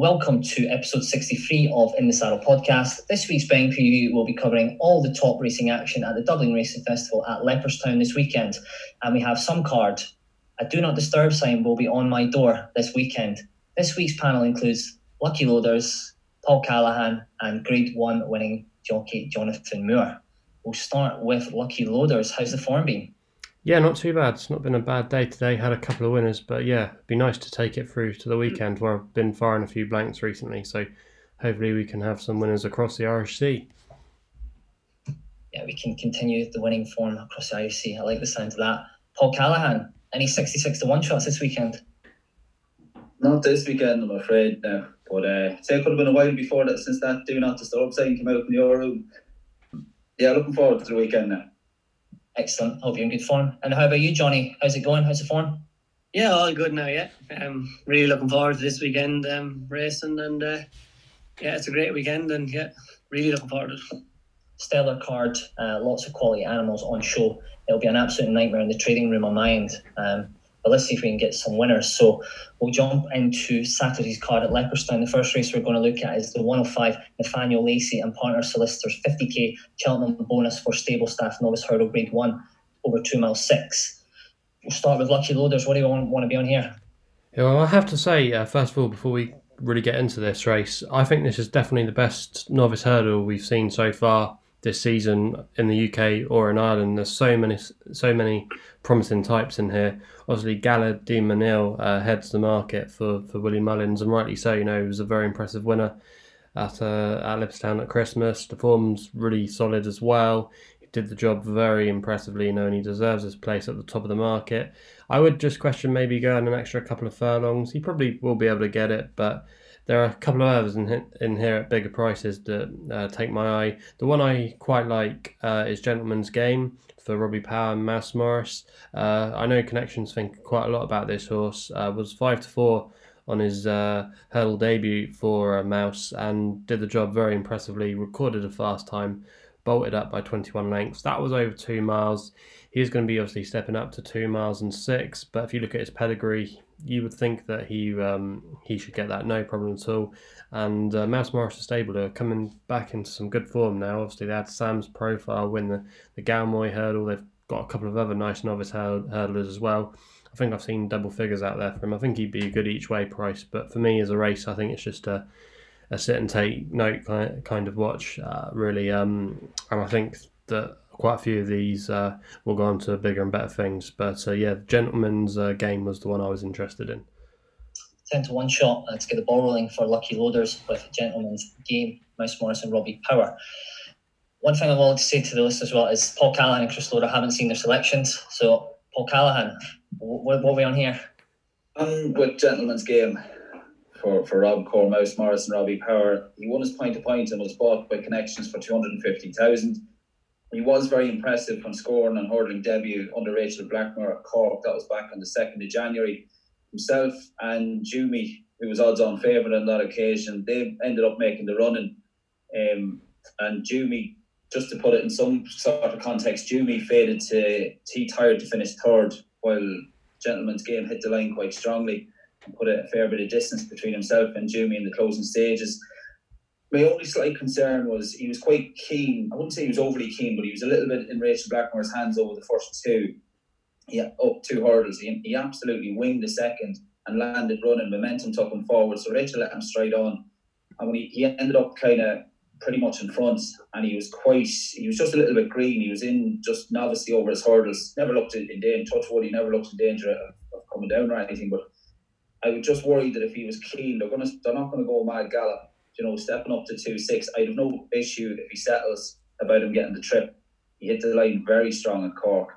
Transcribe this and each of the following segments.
Welcome to episode 63 of In the Saddle podcast. This week's betting preview will be covering all the top racing action at the Dublin Racing Festival at Leopardstown this weekend. And we have some card. A do not disturb sign will be on my door this weekend. This week's panel includes Lucky Loaders, Paul Callahan, and Grade 1 winning jockey Jonathan Moore. We'll start with Lucky Loaders. How's the form been? Yeah, not too bad. It's not been a bad day today. Had a couple of winners, but yeah, it'd be nice to take it through to the weekend where I've been firing a few blanks recently. So hopefully we can have some winners across the Irish Sea. Yeah, we can continue the winning form across the Irish Sea. I like the sound of that. Paul Callahan, any 66 to 1 shots this weekend? Not this weekend, I'm afraid. No. But uh, say it could have been a while before that since that do not disturb sign came out in your room. Yeah, looking forward to the weekend now. Excellent. Hope you're in good form. And how about you, Johnny? How's it going? How's the form? Yeah, all good now. Yeah, um, really looking forward to this weekend um, racing, and uh, yeah, it's a great weekend, and yeah, really looking forward to it. Stellar card, uh, lots of quality animals on show. It'll be an absolute nightmare in the trading room on mind. Um, let's see if we can get some winners. So we'll jump into Saturday's card at Leopardstown. The first race we're going to look at is the 105 Nathaniel Lacey and Partner Solicitors 50k Cheltenham bonus for stable staff novice hurdle grade one over two mile six. We'll start with Lucky Loaders. What do you want, want to be on here? Yeah, well, I have to say, uh, first of all, before we really get into this race, I think this is definitely the best novice hurdle we've seen so far this season in the UK or in Ireland. There's so many, so many promising types in here. Obviously, Gaillard Du Mesnil uh, heads the market for, for Willie Mullins, and rightly so. You know, he was a very impressive winner at uh, at Leopardstown at Christmas. The form's really solid as well. He did the job very impressively, you know, and he deserves his place at the top of the market. I would just question maybe going an extra couple of furlongs. He probably will be able to get it, but there are a couple of others in, in here at bigger prices that uh, take my eye. The one I quite like uh, is Gentleman's Game for Robbie Power and Mouse Morris. Uh, I know connections think quite a lot about this horse. Uh, was five to four on his uh, hurdle debut for Mouse and did the job very impressively. Recorded a fast time, bolted up by 21 lengths. That was over two miles. He's going to be obviously stepping up to two miles and six. But if you look at his pedigree, you would think that he um, he should get that no problem at all. And uh, Mouse Morris Stable are coming back into some good form now. Obviously, they had Sam's profile win the the Galmoy hurdle. They've got a couple of other nice novice hurdlers as well. I think I've seen double figures out there for him. I think he'd be a good each way price. But for me as a race, I think it's just a a sit and take note kind of watch, uh, really. Um, and I think that quite a few of these uh, will go on to bigger and better things. But uh, yeah, the Gentleman's uh, Game was the one I was interested in. 10 to 1 shot uh, to get the ball rolling for Lucky Loaders with Gentleman's Game, Mouse Morris and Robbie Power. One thing I wanted to say to the list as well is Paul Callahan and Chris Loader haven't seen their selections. So, Paul Callahan, what, what are we on here? I'm with Gentleman's Game for, for Robcour, Mouse Morris and Robbie Power. He won his point to point and was bought by Connections for 250000 he was very impressive from scoring and hurdling debut under Rachel Blackmore at Cork. That was back on the 2nd of January. Himself and Jumi, who was odds on favourite on that occasion, they ended up making the running. Um, and Jumi, just to put it in some sort of context, Jumi faded to, he tired to finish third while Gentleman's Game hit the line quite strongly and put a fair bit of distance between himself and Jumi in the closing stages my only slight concern was he was quite keen. I wouldn't say he was overly keen, but he was a little bit in Rachel Blackmore's hands over the first two. Yeah, up two hurdles. He, he absolutely winged the second and landed running. Momentum took him forward, so Rachel let him straight on. And when he, he ended up kind of pretty much in front, and he was quite, he was just a little bit green. He was in just novice over his hurdles. Never looked in, danger. Touch wood, he never looked in danger of, of coming down or anything. But I was just worried that if he was keen, they're gonna, they're not to go mad gallop you know, stepping up to two six, I'd have no issue if he settles about him getting the trip. He hit the line very strong at Cork.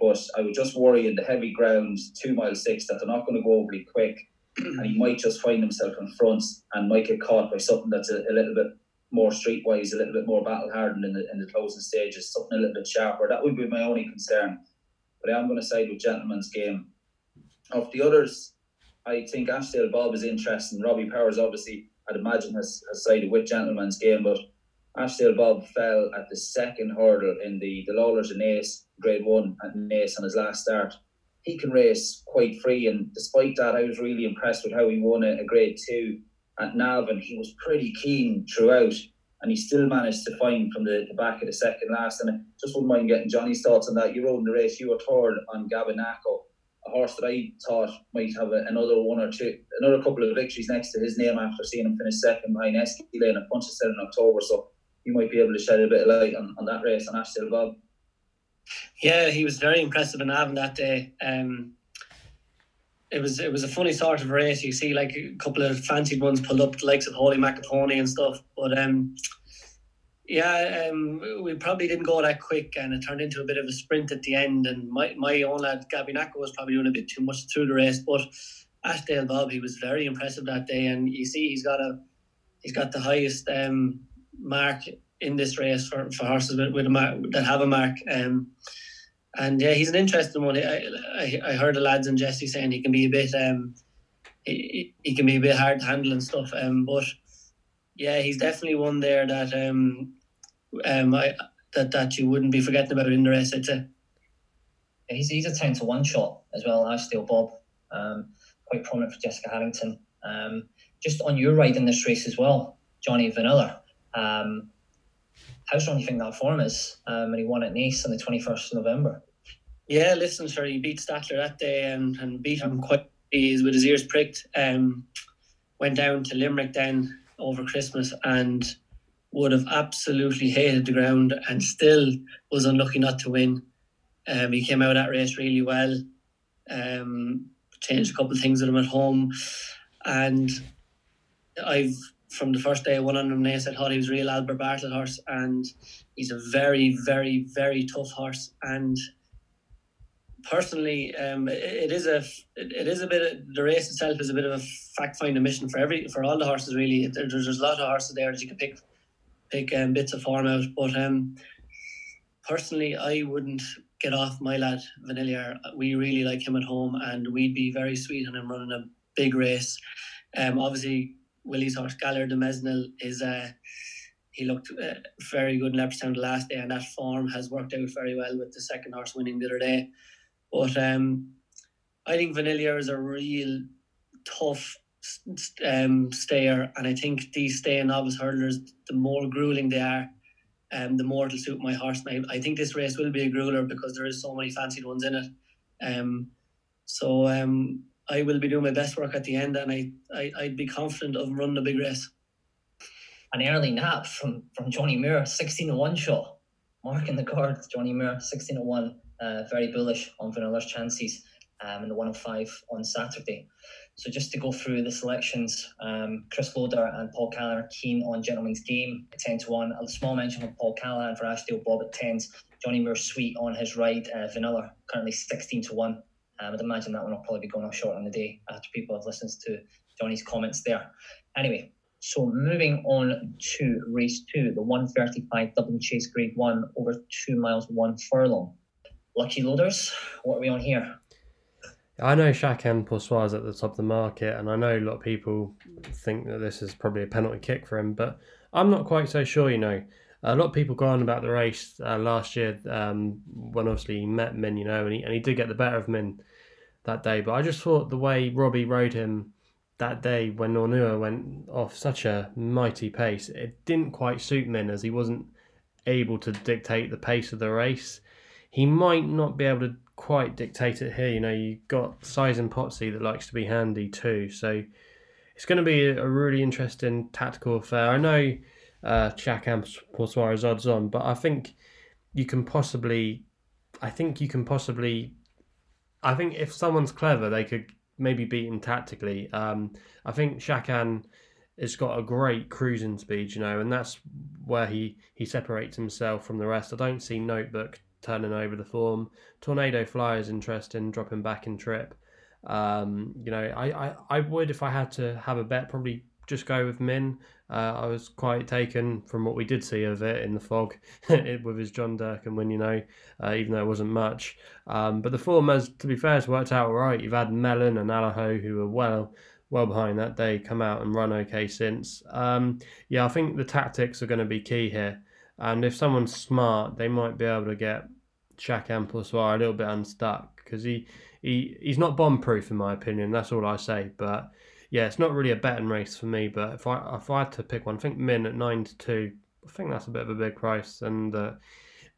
But I would just worry in the heavy ground, two mile six, that they're not going to go overly quick. and he might just find himself in front and might get caught by something that's a, a little bit more streetwise, a little bit more battle hardened in the in the closing stages, something a little bit sharper. That would be my only concern. But I am going to side with Gentleman's Game. Of the others, I think Ashdale Bob is interesting. Robbie Powers obviously I'd imagine has, has sided with Gentleman's Game, but Ashdale Bob fell at the second hurdle in the, the Lawlor's of Naas, grade one at Naas on his last start. He can race quite free, and despite that, I was really impressed with how he won a, a grade two at Navan, he was pretty keen throughout, and he still managed to find from the, the back of the second last. And I just wouldn't mind getting Johnny's thoughts on that. You rode in the race, you were third on Gabynako, a horse that I thought might have a, another one or two, another couple of victories next to his name after seeing him finish second behind Esquile and a punch set in October. So you might be able to shed a bit of light on, on that race on Ashdale Bob. Yeah, he was very impressive in Navan that day. Um, it was it was a funny sort of race. You see like a couple of fancied ones pulled up, the likes of Holy Macapony and stuff. But um, yeah, um, we probably didn't go that quick, and it turned into a bit of a sprint at the end. And my, my own lad Gabynako was probably doing a bit too much through the race, but Ashdale Bob he was very impressive that day, and you see he's got a he's got the highest um, mark in this race for, for horses with, with a mark that have a mark. Um, and yeah, he's an interesting one. I, I, I heard the lads and Jesse saying he can be a bit um he, he can be a bit hard to handle and stuff. Um, but yeah, he's definitely one there that um um I that that you wouldn't be forgetting about in the race. I'd say. He's, he's a 10 to 1 shot as well, Ashdale Bob. Um, quite prominent for Jessica Harrington. Um, just on your ride in this race as well, Johnny Vanillier. Um, how strong do you think that form is? Um, and he won at Naas on the 21st of November. Yeah, listen, sure, he beat Stattler that day and, and beat him quite easy with his ears pricked. Um, went down to Limerick then over Christmas and would have absolutely hated the ground and still was unlucky not to win. Um, he came out of that race really well. Um, changed a couple of things with him at home, and I've from the first day I won on him. Naas, I thought he was real Albert Bartlett horse, and he's a very, very, very tough horse. And personally, um, it, it is a it, is a bit of, the race itself is a bit of a fact finding mission for every for all the horses. Really, there, there's, there's a lot of horses there that you can pick pick um, bits of form out, but um, personally, I wouldn't get off my lad Vanillier. We really like him at home, and we'd be very sweet on him running a big race. Um, obviously, Willie's horse Gaillard Du Mesnil is uh, he looked uh, very good in Leopardstown the last day, and that form has worked out very well with the second horse winning the other day. But um, I think Vanillier is a real tough um, stayer, and I think these staying novice hurdlers, the more grueling they are, um, the more it'll suit my horse. And I, I think this race will be a grueler because there is so many fancied ones in it. Um, so um, I will be doing my best work at the end, and I, I I'd be confident of running a big race. An early nap from from Johnny Moore, sixteen to one shot, marking the card. Johnny Moore, sixteen to one, uh, very bullish on Vanillier's chances, um, in the one hundred five on Saturday. So just to go through the selections, um, Chris Loader and Paul Callahan are keen on Gentleman's Game at 10 to 1. A small mention from Paul Callahan for Ashdale Bob at 10s. Johnny Moore Sweet on his ride, uh, Vanillier currently 16 to 1. Um, I'd imagine that one will probably be going off short on the day after people have listened to Johnny's comments there. Anyway, so moving on to race two, the 135 Dublin Chase Grade 1 over two miles, one furlong. Lucky loaders, what are we on here? I know Chacun Pour Soi is at the top of the market, and I know a lot of people think that this is probably a penalty kick for him, but I'm not quite so sure, you know. A lot of people go on about the race uh, last year um, when obviously he met Min, you know, and he, and he did get the better of Min that day. But I just thought the way Robbie rode him that day when Ornua went off such a mighty pace, it didn't quite suit Min as he wasn't able to dictate the pace of the race. He might not be able to quite dictate it here. You know, you got Size and Potsy that likes to be handy too. So it's going to be a really interesting tactical affair. I know uh, Chacun Poursoir is odds on, but I think you can possibly, I think you can possibly, I think if someone's clever, they could maybe beat him tactically. Um, I think Chacun has got a great cruising speed, you know, and that's where he, he separates himself from the rest. I don't see Notebook turning over the form. Tornado Fly is interesting, dropping back in trip. Um, you know, I, I, I would, if I had to have a bet, probably just go with Min. Uh, I was quite taken from what we did see of it in the fog with his John Durkan win, you know, uh, even though it wasn't much. Um, but the form, has, to be fair, has worked out all right. You've had Melon and Allaho, who were well well behind that day, come out and run okay since. Um, yeah, I think the tactics are going to be key here. And if someone's smart, they might be able to get Chacun Pour Soi a little bit unstuck because he, he he's not bomb proof in my opinion. That's all I say. But yeah, it's not really a betting race for me. But if I if I had to pick one, I think Min at nine to two. I think that's a bit of a big price, and uh,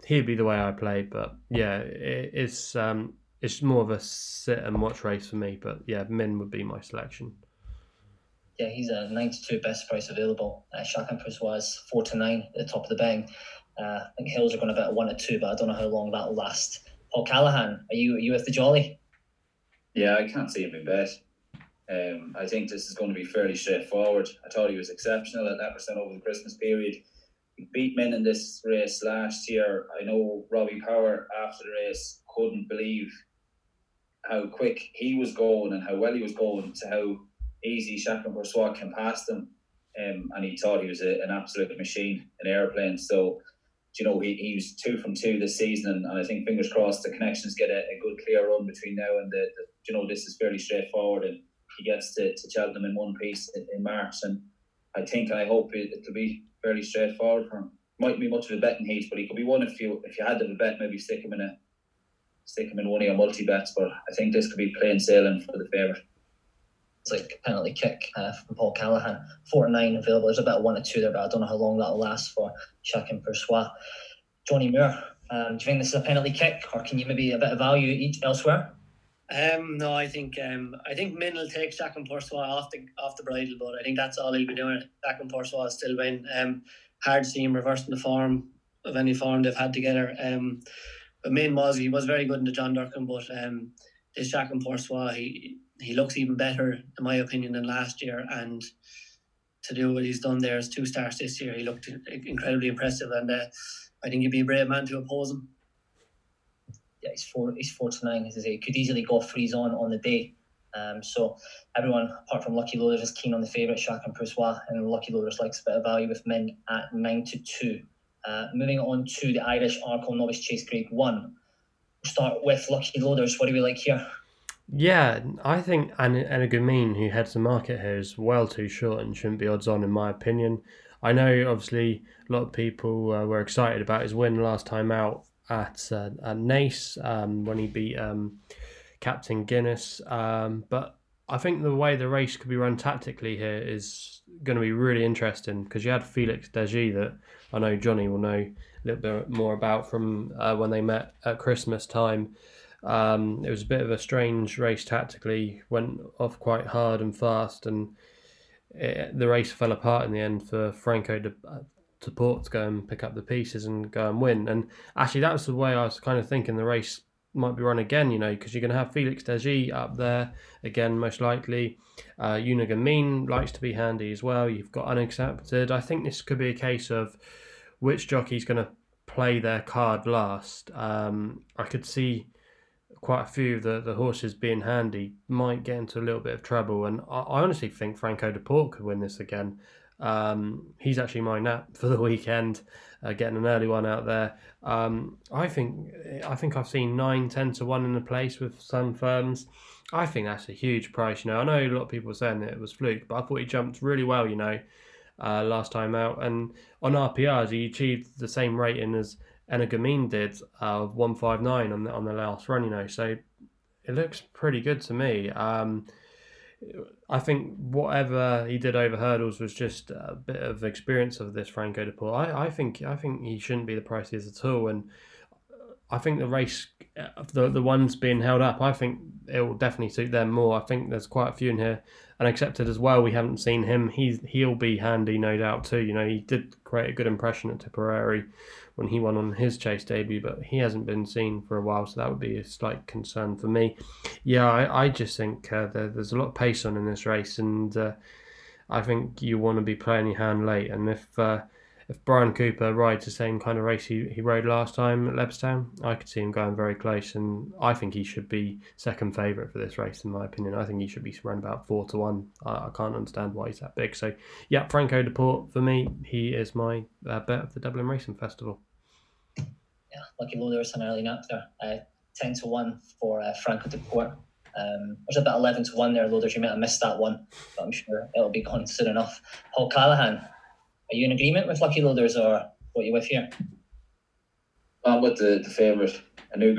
he'd be the way I play. But yeah, it, it's um, it's more of a sit and watch race for me. But yeah, Min would be my selection. Yeah, he's a nine to two best price available. Uh, Pour Soi four to nine at the top of the bang. Uh, I think Hills are going to bet one to two, but I don't know how long that'll last. Paul Callahan, are you are you with the Jolly? Yeah, I can't see him in bet. Um, I think this is going to be fairly straightforward. I thought he was exceptional at that percent over the Christmas period. He beat Min in this race last year. I know Robbie Power after the race couldn't believe how quick he was going and how well he was going to how easy Chacun Pour Soi can pass them. Um, and he thought he was a, an absolute machine, an airplane. So, you know, he, he was two from two this season, and, and I think fingers crossed the connections get a, a good clear run between now and the, the, you know, this is fairly straightforward, and he gets to, to Cheltenham in one piece in, in March, and I think I hope it, it'll be fairly straightforward for him. Might be much of a betting heat, but he could be one if you if you had to bet, maybe stick him in a stick him in one of your multi bets. But I think this could be plain sailing for the favourite like penalty kick uh, from Paul Callahan. Nine available. There's about one or two there, but I don't know how long that'll last for Chacun Pour Soi. Johnny Moore, um, do you think this is a penalty kick, or can you maybe a bit of value each elsewhere? Um, no, I think um, I think Min will take Chacun Pour Soi off the off the bridle, but I think that's all he'll be doing. Chacun Pour Soi still win. Um, hard to see him reversing the form of any form they've had together. Um, but Min was he was very good in the John Durkan, but um, this Chacun Pour Soi, he he looks even better, in my opinion, than last year. And to do what he's done there as two stars this year, he looked incredibly impressive. And uh, I think he'd be a brave man to oppose him. Yeah, he's four. He's four to nine. As I say, he could easily go freeze on on the day. Um, so everyone apart from Lucky Loaders is keen on the favourite Chacun Pour Soi, and Lucky Loaders likes a bit of value with Min at nine to two. Uh, moving on to the Irish Arkle Novice Chase Grade One. We'll start with Lucky Loaders. What do we like here? Yeah, I think An- Energumene, who heads the market here, is well too short and shouldn't be odds on, in my opinion. I know, obviously, a lot of people uh, were excited about his win last time out at uh, at Naas um, when he beat um, Captain Guinness. Um, but I think the way the race could be run tactically here is going to be really interesting because you had Felix Desjy that I know Johnny will know a little bit more about from uh, when they met at Christmas time. Um, it was a bit of a strange race tactically, went off quite hard and fast, and it, the race fell apart in the end for Franco to, uh, to Port to go and pick up the pieces and go and win. And actually, that was the way I was kind of thinking the race might be run again, you know, because you're going to have Felix Desjy up there again, most likely. Uh, Energumene likes to be handy as well. You've got Unexcepted. I think this could be a case of which jockey's going to play their card last. Um, I could see quite a few of the, the horses being handy might get into a little bit of trouble. And I, I honestly think Franco de Port could win this again. Um, he's actually my nap for the weekend, uh, getting an early one out there. Um, I think I think I've seen nine, ten to one in the place with some firms. I think that's a huge price. You know, I know a lot of people were saying that it was fluke, but I thought he jumped really well. You know, uh, last time out, and on RPRs he achieved the same rating as Energumene did uh, of 159 on the, on the last run, you know. So it looks pretty good to me. Um, I think whatever he did over hurdles was just a bit of experience of this Franco de Port. I, I think I think he shouldn't be the price he is at all, and I think the race, the the ones being held up, I think it will definitely suit them more. I think there's quite a few in here, Unexcepted as well. We haven't seen him. He's he'll be handy, no doubt too. You know, he did create a good impression at Tipperary when he won on his chase debut, but he hasn't been seen for a while, so that would be a slight concern for me. Yeah, I, I just think uh, there, there's a lot of pace on in this race, and uh, I think you want to be playing your hand late. And if uh, if Brian Cooper rides the same kind of race he, he rode last time at Leopardstown, I could see him going very close, and I think he should be second favourite for this race, in my opinion. I think he should be around about four to one. I, I can't understand why he's that big. So, yeah, Franco de Port for me, he is my uh, bet of the Dublin Racing Festival. Yeah, lucky low there an early nap there. Uh, ten to one for uh, Franco de Port. Um, there's about 11 to 1 there, Loaders. You might have missed that one, but I'm sure it'll be gone soon enough. Paul Callahan, are you in agreement with Lucky Loaders or what are you with here? On with the, the favourite, Anu.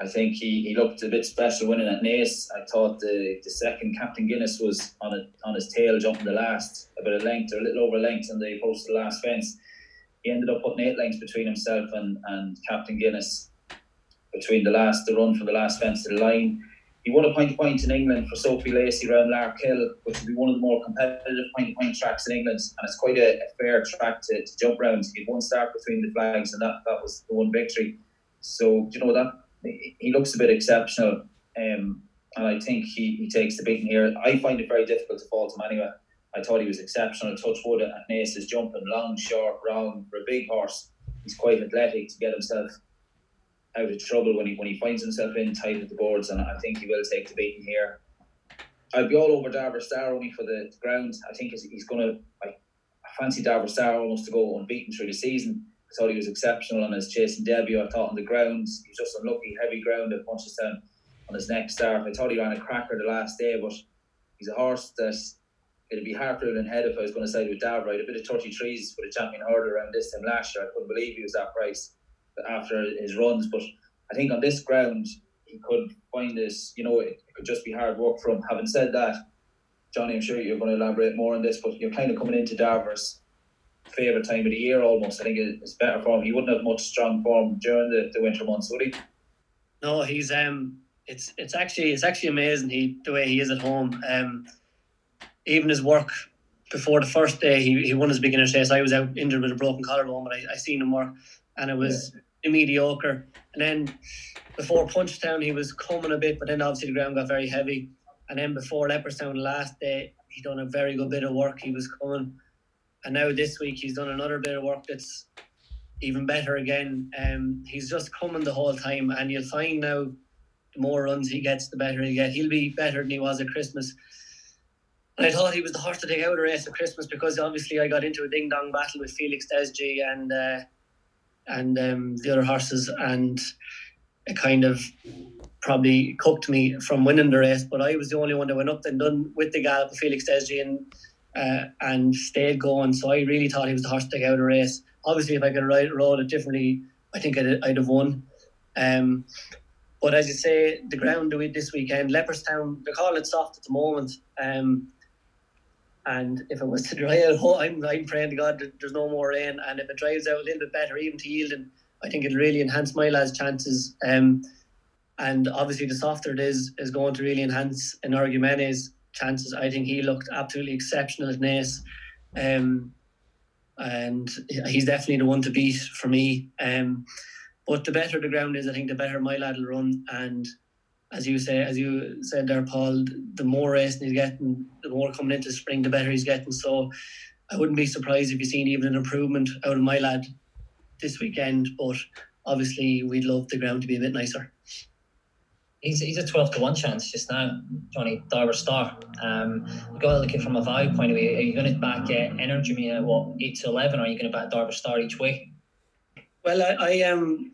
I think he, he looked a bit special winning at Naas. I thought the, the second Captain Guinness was on a, on his tail jumping the last, a bit of length or a little over length, and they posted the last fence. He ended up putting eight lengths between himself and, and Captain Guinness between the last the run from the last fence to the line. He won a point to point in England for Sophie Lacey around Larkhill, which will be one of the more competitive point to point tracks in England, and it's quite a, a fair track to, to jump around. He had one start between the flags, and that, that was the one victory. So do you know that he looks a bit exceptional, um, and I think he, he takes the beating here. I find it very difficult to fault him anyway. I thought he was exceptional. Touch wood at Naas is jumping long, short, round for a big horse. He's quite athletic to get himself out of trouble when he when he finds himself in tight at the boards, and I think he will take the beating here. I'd be all over Darver Star only for the ground. I think he's, he's going to. I, I fancy Darver Star almost to go unbeaten through the season. I thought he was exceptional on his chasing debut. I thought on the ground he was just unlucky, heavy ground at Punchestown on his next start. I thought he ran a cracker the last day, but he's a horse that it'd be for him head if I was going to side with Darver. Right, a bit of 33s for the champion hurdle around this time last year. I couldn't believe he was that price after his runs. But I think on this ground, he could find this, you know, it, could just be hard work for him. Having said that, Johnny, I'm sure you're going to elaborate more on this, but you're kind of coming into Darver's favourite time of the year almost. I think it's better for him. He wouldn't have much strong form during the, the winter months, would he? No, he's um it's it's actually it's actually amazing he the way he is at home. Um even his work before the first day he, he won his beginner's test. I was out injured with a broken collarbone, but I, I seen him work and it was yeah mediocre. And then before Punchestown, he was coming a bit, but then obviously the ground got very heavy. And then before Leopardstown last day, he done a very good bit of work. He was coming, and now this week he's done another bit of work that's even better again. Um, he's just coming the whole time, and you'll find now the more runs he gets, the better he get. He'll be better than he was at Christmas. I thought he was the horse to take out a race at Christmas because obviously I got into a ding dong battle with Felix Desjy and. Uh, and um, the other horses, and it kind of probably cooked me from winning the race. But I was the only one that went up and done with the gallop of Felix Desjy and uh, and stayed going. So I really thought he was the horse to take out a race. Obviously, if I could ride rode it differently, I think I'd, I'd have won. Um, but as you say, the ground this weekend, Leopardstown, they call it soft at the moment. Um, and if it was to dry out, I'm, I'm praying to God there's no more rain. And if it dries out a little bit better, even to yielding, I think it'll really enhance my lad's chances. Um, and obviously, the softer it is, is going to really enhance Energumene's chances. I think he looked absolutely exceptional at Naas. Um, and he's definitely the one to beat for me. Um, but the better the ground is, I think the better my lad will run. And as you say, as you said there, Paul, the more racing he's getting, the more coming into spring, the better he's getting. So I wouldn't be surprised if you've seen even an improvement out of my lad this weekend. But obviously, we'd love the ground to be a bit nicer. He's, he's a 12 to 1 chance just now, Johnny Darver Star. Um, you got to look at it from a value point of view. Are you going to back uh, Energy at what, 8 to 11, or are you going to back Darver Star each way? Well, I, I um,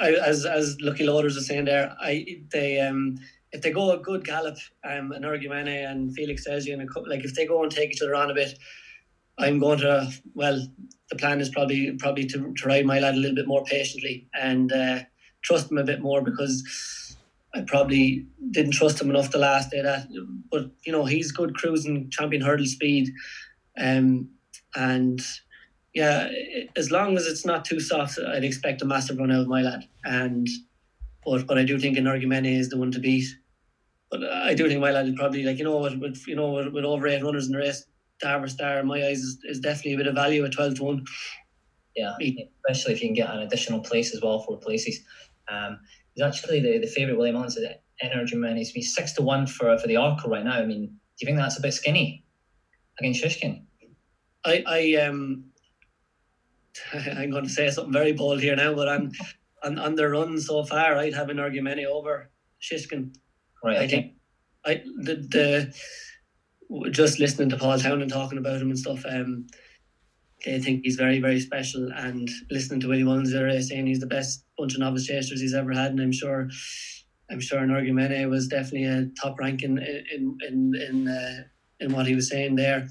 I, as as Lucky Loaders was saying there, I they um if they go a good gallop, um, and Argumene and Felix Desjy and a couple, like if they go and take each other on a bit, I'm going to well, the plan is probably probably to, to ride my lad a little bit more patiently and uh, trust him a bit more because I probably didn't trust him enough the last day. That, but you know he's good cruising champion hurdle speed, um, and yeah, as long as it's not too soft, I'd expect a massive run out of my lad. And but but I do think Energumene is the one to beat. But I do think my lad is probably like you know with, with you know with, with over eight runners in the race, Darver Star in my eyes is, is definitely a bit of value at twelve to one. Yeah, especially if you can get an additional place as well, four places. Um, he's actually the, the favourite William Allen said Energumene. He's six to one for for the Arkle right now. I mean, do you think that's a bit skinny against Shishkin? I I um I'm going to say something very bold here now, but on on, on the run so far, I'd have Energumene over Shishkin. Right. I think I the the just listening to Paul Townend and talking about him and stuff. Um, I think he's very very special, and listening to Willie Mullins saying he's the best bunch of novice chasers he's ever had, and I'm sure. I'm sure Energumene was definitely a top rank in in in in, uh, in what he was saying there.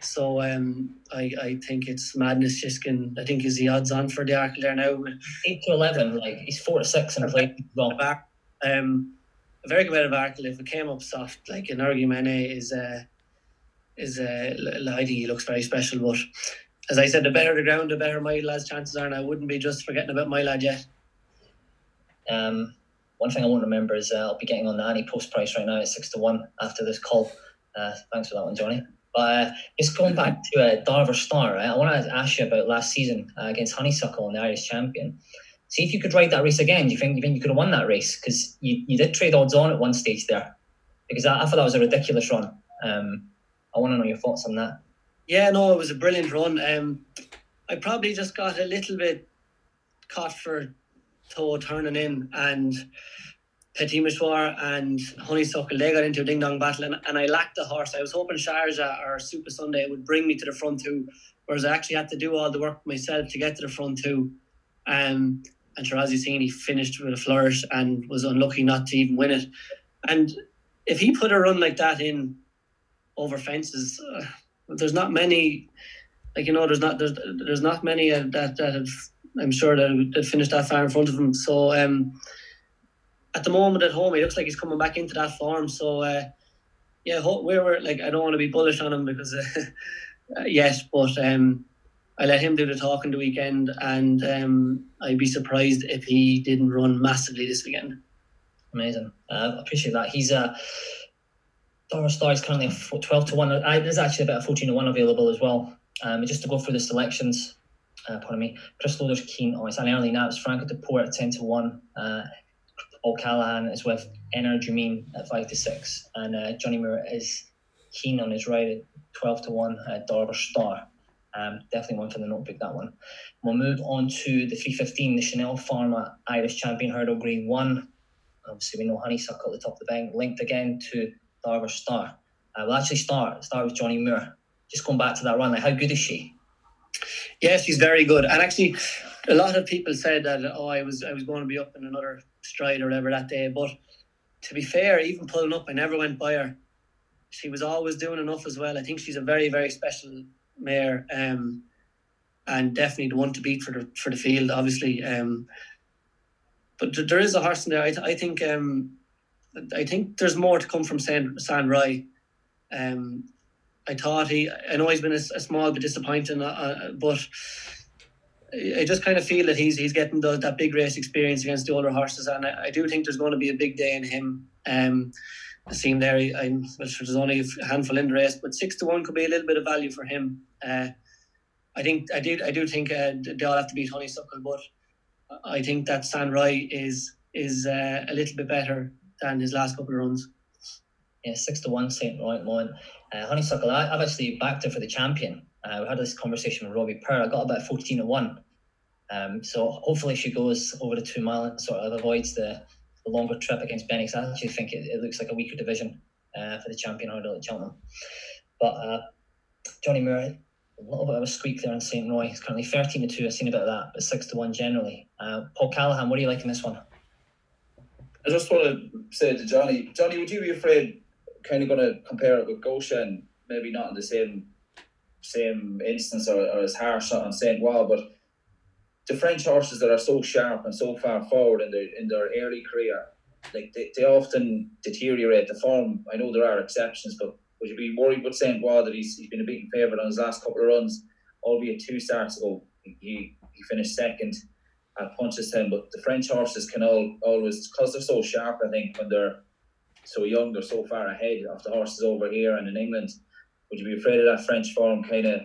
So um, I, I think it's madness. Shishkin, I think is the odds on for the Arkle there now. Eight to eleven, like he's four to six and played well. Back, Um, a very competitive Arkle. If it came up soft, like Energumene is uh, is uh, I think he looks very special. But as I said, the better the ground, the better my lad's chances are, and I wouldn't be just forgetting about my lad yet. Um, one thing I won't remember is uh, I'll be getting on the Annie post price right now at six to one after this call. Uh, thanks for that one, Johnny. But uh, just going back to uh, Darver Star, right? I want to ask you about last season uh, against Honeysuckle and the Irish champion. See if you could ride that race again. Do you think you think you could have won that race? Because you, you did trade odds on at one stage there. Because I, I thought that was a ridiculous run. Um, I want to know your thoughts on that. Yeah, no, it was a brilliant run. Um, I probably just got a little bit caught for toe turning in and Petit Mouchoir and Honeysuckle, they got into a ding dong battle, and, and I lacked the horse. I was hoping Sharjah or Supasundae would bring me to the front two, whereas I actually had to do all the work myself to get to the front two. Um, and Seen, he finished with a flourish and was unlucky not to even win it. And if he put a run like that in over fences, uh, there's not many, like you know, there's not there's there's not many uh, that that have I'm sure that that finished that far in front of him. So um, at the moment at home, he looks like he's coming back into that form. So uh, yeah, we were like I don't want to be bullish on him because uh, yes, but um, I let him do the talking the weekend, and um, I'd be surprised if he didn't run massively this weekend. Amazing, uh, appreciate that. He's a. Uh... Darver Star is currently a 12 to 1. I, there's actually about a 14 to 1 available as well. Um, just to go through the selections, uh, pardon me, Chris Loader's keen on it's an early now. It's Franco de Port at 10 to 1. Uh, Paul Callahan is with Energumene at five to six, and uh, Johnny Moore is keen on his ride at twelve to one at Darver Star. Um, definitely one for the notebook that one. We'll move on to the 315, the Chanelle Pharma Irish Champion Hurdle Green One. Obviously, we know Honeysuckle at the top of the bank, linked again to Darver Star. Uh, we'll actually start start with Johnny Moore. Just going back to that run, like how good is she? Yes, she's very good. And actually, a lot of people said that oh, I was I was going to be up in another stride or whatever that day. But to be fair, even pulling up, I never went by her. She was always doing enough as well. I think she's a very, very special mare, um, and definitely the one to beat for the for the field, obviously. Um, but there is a horse in there. I, th- I think um, I think there's more to come from San Saint Roi. Um, I thought he. I know he's been a, a small bit disappointing, uh, uh but I just kind of feel that he's he's getting the, that big race experience against the older horses, and I, I, do think there's going to be a big day in him. Um, I seen there, I'm well, there's only a handful in the race, but six to one could be a little bit of value for him. Uh, I think I do I do think uh, they all have to beat Honeysuckle, but I think that Saint Roi is is uh, a little bit better than his last couple of runs. Yeah, six to one Saint Right one. Uh, Honeysuckle, I, have actually backed her for the champion. Uh, we had this conversation with Robbie Power. I got about 14 to 1. Um, so hopefully she goes over the two mile and sort of avoids the, the longer trip against Bennix. I actually think it, it looks like a weaker division uh, for the champion hurdle at Cheltenham. But uh, Johnny Murray, a little bit of a squeak there in St. Roi. He's currently 13 to 2. I've seen a bit of that, but 6 to 1 generally. Uh, Paul Callahan, what do you like in this one? I just want to say to Johnny, Johnny, would you be afraid, kind of going to compare it with Goshen, maybe not in the same same instance or, or as harsh on Saint Wall, but the French horses that are so sharp and so far forward in their in their early career, like they, they often deteriorate the form. I know there are exceptions, but would you be worried with Saint Wall that he's, he's been a beaten favourite on his last couple of runs, albeit two starts ago he, he finished second at Punchestown. But the French horses can all always because they're so sharp. I think when they're so young, they're so far ahead of the horses over here and in England would you be afraid of that French form kind of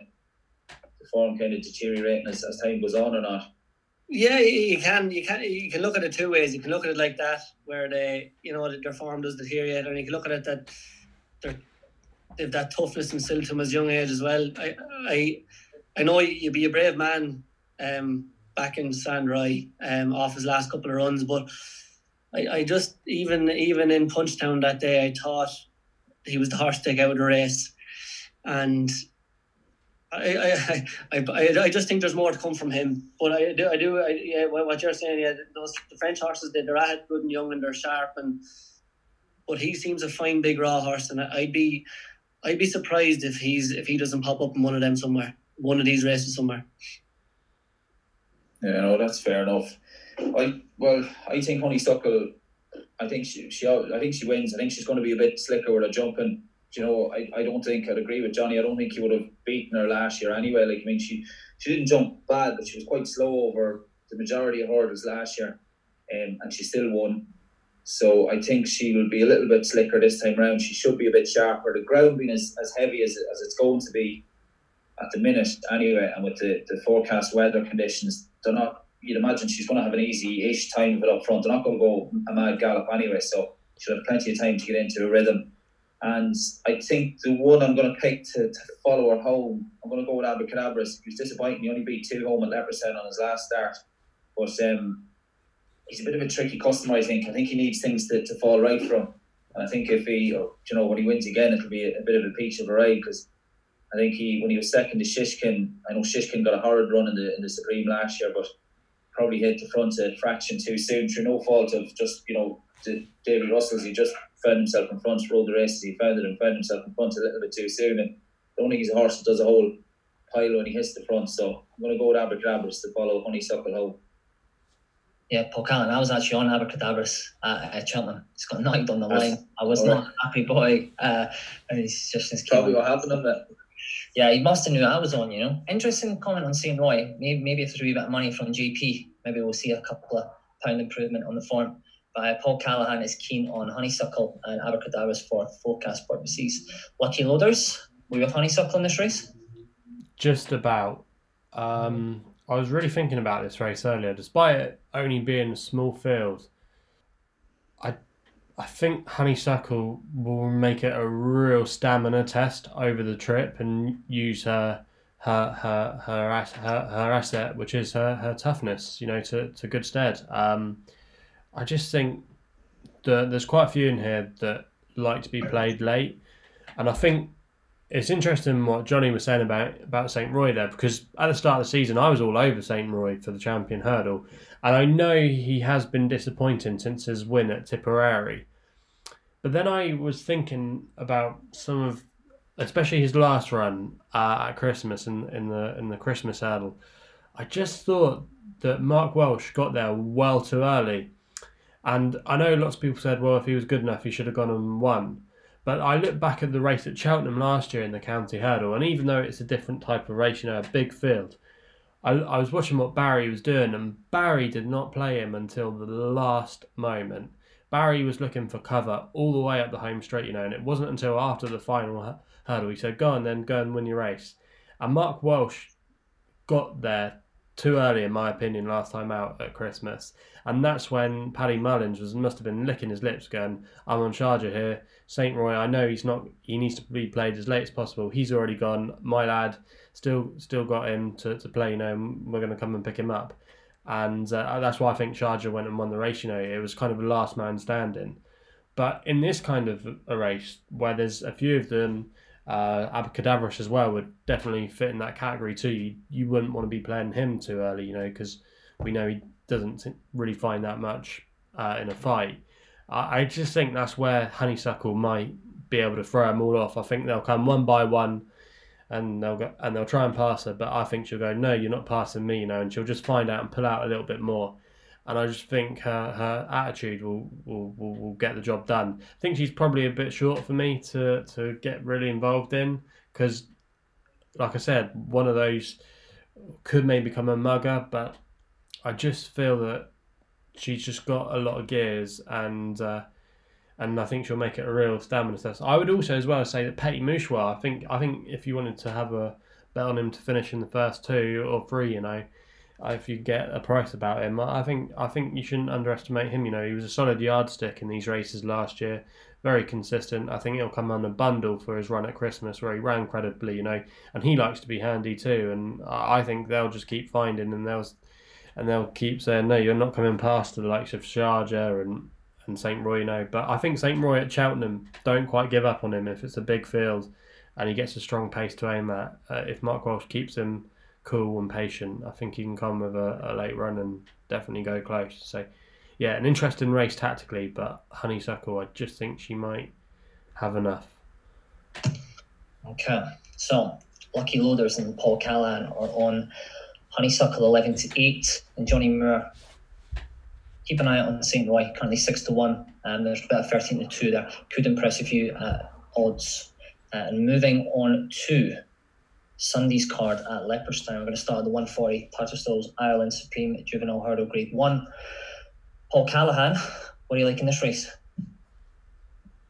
the form kind of deteriorating as, as time goes on or not? Yeah, you can. You can. You can look at it two ways. You can look at it like that, where they, you know, their form does deteriorate, and you can look at it that they've that toughness and still to them as young age as well. I, I, I know you'd be a brave man, um, back in Saint Roi, um, off his last couple of runs, but I, I just even even in Punchestown that day, I thought he was the horse to take out of the race and I, I, I, I just think there's more to come from him. But I do, I do, I, yeah. What you're saying, yeah, those the French horses, they, they're at good and young and they're sharp, and but he seems a fine big raw horse, and I'd be, I'd be surprised if he's if he doesn't pop up in one of them somewhere, one of these races somewhere. Yeah, no, that's fair enough. I well, I think Honeysuckle. I think she, she, I think she wins. I think she's going to be a bit slicker with her jumping. You know, I, I don't think I'd agree with Johnny. I don't think he would have beaten her last year anyway. Like I mean, she she didn't jump bad, but she was quite slow over the majority of hurdles last year, um, and she still won. So I think she will be a little bit slicker this time round. She should be a bit sharper. The ground being as, as heavy as, as it's going to be at the minute anyway, and with the, the forecast weather conditions, they're not. You'd imagine she's going to have an easy-ish time of it up front. They're not going to go a mad gallop anyway, so she'll have plenty of time to get into a rhythm. And I think the one I'm going to pick to, to follow her home, I'm going to go with Abracadabras. He was disappointing. He only beat two home at Leopardstown on his last start. But um, he's a bit of a tricky customer, I think. I think he needs things to, to fall right from. And I think if he, you know, when he wins again, it'll be a, a bit of a peach of a ride because I think he, when he was second to Shishkin, I know Shishkin got a horrid run in the in the Supreme last year, but probably hit the front a fraction too soon through no fault of just, you know, David Russell's. He just found himself in front, rode the races he found it and found himself in front a little bit too soon. And I don't think he's a horse that does a whole pile when he hits the front. So I'm going to go with Abracadabras to follow Honeysuckle home. Yeah, Paul Callan, I was actually on Abracadabras at, at Cheltenham. He's got knocked on the line. I was not a happy boy. Uh, and he's just his Probably what happened on that. Yeah, he must have knew I was on, you know. Interesting comment on St. Roi. Maybe, maybe if there's a wee bit of money from GP, maybe we'll see a couple of pound improvement on the form. But uh, Paul Callahan is keen on honeysuckle and abracadabras for forecast purposes. Lucky loaders, were you honeysuckle in this race? Just about. Um, I was really thinking about this race earlier. Despite it only being a small field, I I think Honeysuckle will make it a real stamina test over the trip and use her her her her, her, her asset, which is her, her toughness, you know, to, to good stead. Um, I just think that there's quite a few in here that like to be played late, and I think it's interesting what Johnny was saying about about St. Roi there because at the start of the season I was all over St. Roi for the champion hurdle, and I know he has been disappointing since his win at Tipperary. But then I was thinking about some of, especially his last run uh, at Christmas in, in the in the Christmas hurdle. I just thought that Mark Walsh got there well too early, and I know lots of people said, well, if he was good enough, he should have gone and won. But I look back at the race at Cheltenham last year in the county hurdle, and even though it's a different type of race, you know, a big field, I, I was watching what Barry was doing, and Barry did not play him until the last moment. Barry was looking for cover all the way up the home straight, you know, and it wasn't until after the final hurdle he said, "Go on, then go and win your race." And Mark Walsh got there too early, in my opinion, last time out at Christmas. And that's when Paddy Mullins was must have been licking his lips, going, "I'm on Sharjah here, Saint Roi. I know he's not. He needs to be played as late as possible. He's already gone. My lad still still got him to, to play. You know, we're going to come and pick him up." And uh, that's why I think Sharjah went and won the race. You know, it was kind of a last man standing. But in this kind of a race where there's a few of them uh, Abracadabras as well would definitely fit in that category too. You, you wouldn't want to be playing him too early, you know, because we know he doesn't really find that much uh, in a fight. I, I just think that's where Honeysuckle might be able to throw them all off. I think they'll come one by one, and they'll go and they'll try and pass her. But I think she'll go, no, you're not passing me, you know, and she'll just find out and pull out a little bit more and I just think her, her attitude will, will, will, will get the job done. I think she's probably a bit short for me to, to get really involved in because, like I said, one of those could maybe become a mugger, but I just feel that she's just got a lot of gears and uh, and I think she'll make it a real stamina test. I would also as well say that Petit Mouchoir, I think I think if you wanted to have a bet on him to finish in the first two or three, you know, if you get a price about him. I think I think you shouldn't underestimate him. You know, he was a solid yardstick in these races last year, very consistent. I think he'll come on a bundle for his run at Christmas where he ran credibly. You know, and he likes to be handy too. And I think they'll just keep finding and they'll and they'll keep saying no, you're not coming past the likes of Sharjah and and St Roi. You know, but I think St Roi at Cheltenham don't quite give up on him if it's a big field and he gets a strong pace to aim at. Uh, if Mark Walsh keeps him cool and patient. I think he can come with a, a late run and definitely go close. So, yeah, an interesting race tactically, but Honeysuckle, I just think she might have enough. Okay, so Lucky Loaders and Paul Callahan are on Honeysuckle 11 to 8, and Johnny Moore. Keep an eye out on St. Roi, currently 6 to 1. Um, there's about 13 to 2 there. Could impress a few uh, odds. Uh, and moving on to Sunday's card at Leopardstown. We're going to start at the 140 Tattersalls Ireland Supreme Juvenile Hurdle Grade 1. Paul Callahan, what are you like in this race?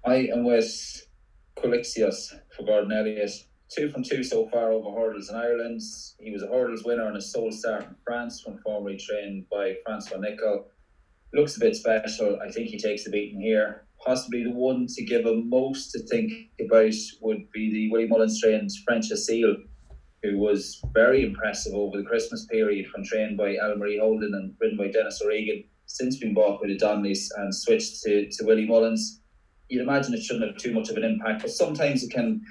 I am with Quilixios for Gordon Elliott. Two from two so far over hurdles in Ireland. He was a hurdles winner and a sole start in France when formerly trained by Francois Nicolle. Looks a bit special. I think he takes the beating here. Possibly the one to give him most to think about would be the Willie Mullins trained French Seal, who was very impressive over the Christmas period when trained by Marie Holden and ridden by Denis O'Regan. Since been bought by the Donnellys and switched to, to Willie Mullins. You'd imagine it shouldn't have too much of an impact, but sometimes it can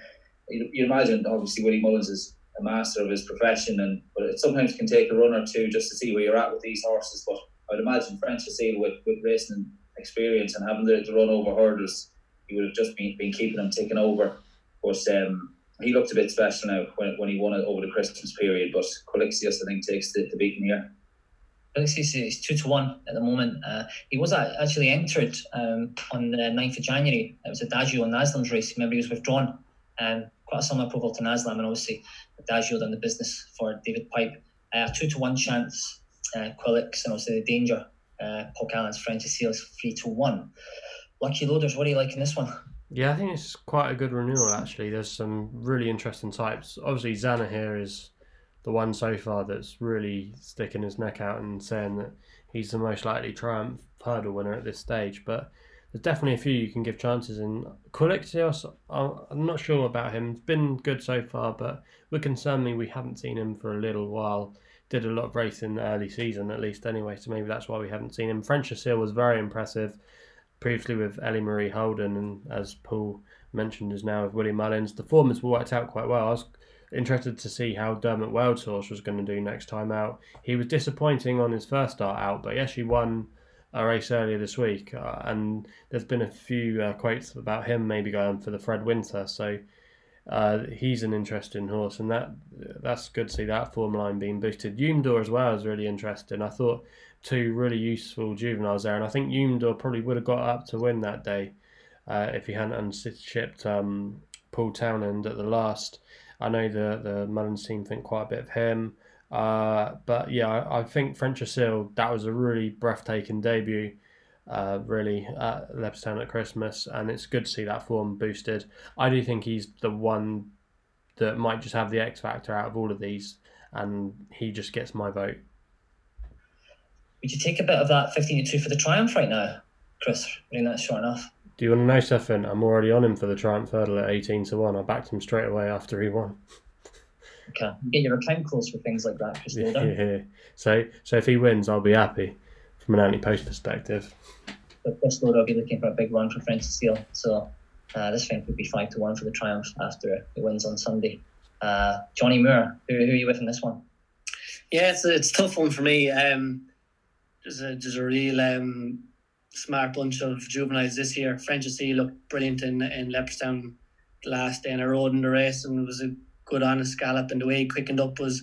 you, you imagine obviously Willie Mullins is a master of his profession, and but it sometimes can take a run or two just to see where you're at with these horses. But I'd imagine French Seal with, with racing experience and having to, to run over hurdles, he would have just been, been keeping them ticking over. But um, he looked a bit special now when, when he won it over the Christmas period. But Quilixios, I think, takes the, the beating here. Quilixios is two to one at the moment. Uh, he was actually entered um, on the 9th of January. It was a Adagio and Naslam's race. Remember, he was withdrawn um, quite a similar profile to Naslam, and obviously Adagio done the business for David Pipe. Uh, two to one chance, uh, Quillix, and obviously the danger. Uh, Paul Callahan's French Seals three to one. Lucky Loaders, what do you like in this one? Yeah, I think it's quite a good renewal actually. There's some really interesting types. Obviously, Zanahiyr is the one so far that's really sticking his neck out and saying that he's the most likely triumph hurdle winner at this stage. But there's definitely a few you can give chances in. Quilixios, I'm not sure about him. It's been good so far, but we're concerned we haven't seen him for a little while. Did a lot of racing early season, at least anyway, so maybe that's why we haven't seen him. French Seal was very impressive previously with Ellmarie Holden, and as Paul mentioned, is now with Willie Mullins. The form has worked out quite well. I was interested to see how Dermot Weld's horse was going to do next time out. He was disappointing on his first start out, but yes, he actually won a race earlier this week, uh, and there's been a few uh, quotes about him maybe going for the Fred Winter. So uh, he's an interesting horse, and that that's good to see that form line being boosted. Umdor as well is really interesting. I thought two really useful juveniles there, and I think Umdor probably would have got up to win that day uh, if he hadn't unshipped um, Paul Townend at the last. I know the the Mullins team think quite a bit of him. Uh, but yeah, I, think French Seal, that was a really breathtaking debut, uh, really, at Leopardstown at Christmas, and it's good to see that form boosted. I do think he's the one that might just have the X factor out of all of these, and he just gets my vote. Would you take a bit of that 15 to 2 for the Triumph right now, Chris? I that's short enough. Do you want to know something? I'm already on him for the Triumph hurdle at 18 to 1. I backed him straight away after he won. Okay. Get your account closed for things like that, Chris yeah, yeah. So, so if he wins, I'll be happy from an anti-post perspective. But Chris Loader will be looking for a big run for French Seal. So uh, this thing could be 5 to 1 for the Triumph after it wins on Sunday. Uh, Johnny Moore, who, who, are you with in this one? Yeah, it's a, it's a tough one for me. Um, there's a there's a real um, smart bunch of juveniles this year. French Seal looked brilliant in in Leopardstown last day in a road in the race, and it was a good honest gallop and the way he quickened up was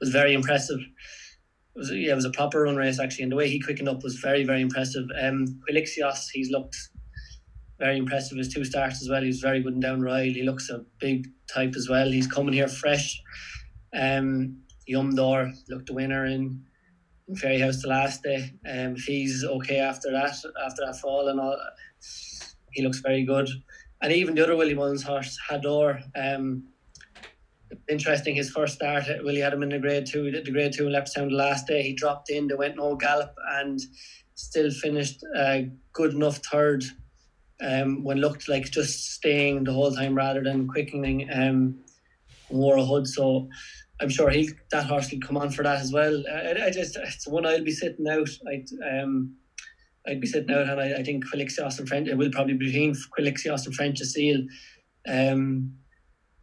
was very impressive. It was yeah, it was a proper run race actually, and the way he quickened up was very very impressive. Um, Quilixios, he's looked very impressive his two starts as well. He's very good and down ride. He looks a big type as well. He's coming here fresh. Um, Umdor looked the winner in, in Fairyhouse the last day. Um, he's okay after that, after that fall and all, he looks very good. And even the other Willie Mullins horse, Hador, um, interesting. His first start, Willie had him in the grade two, the grade two in Leopardstown the last day. He dropped in, they went no gallop, and still finished a good enough third. Um, when looked like just staying the whole time rather than quickening um, wore a hood. So I'm sure he that horse will come on for that as well. I, I just it's one I'll be sitting out. I um I'd be sitting out, and I, I think Quilixios and French it will probably be between Quilixios and French Seal. Um,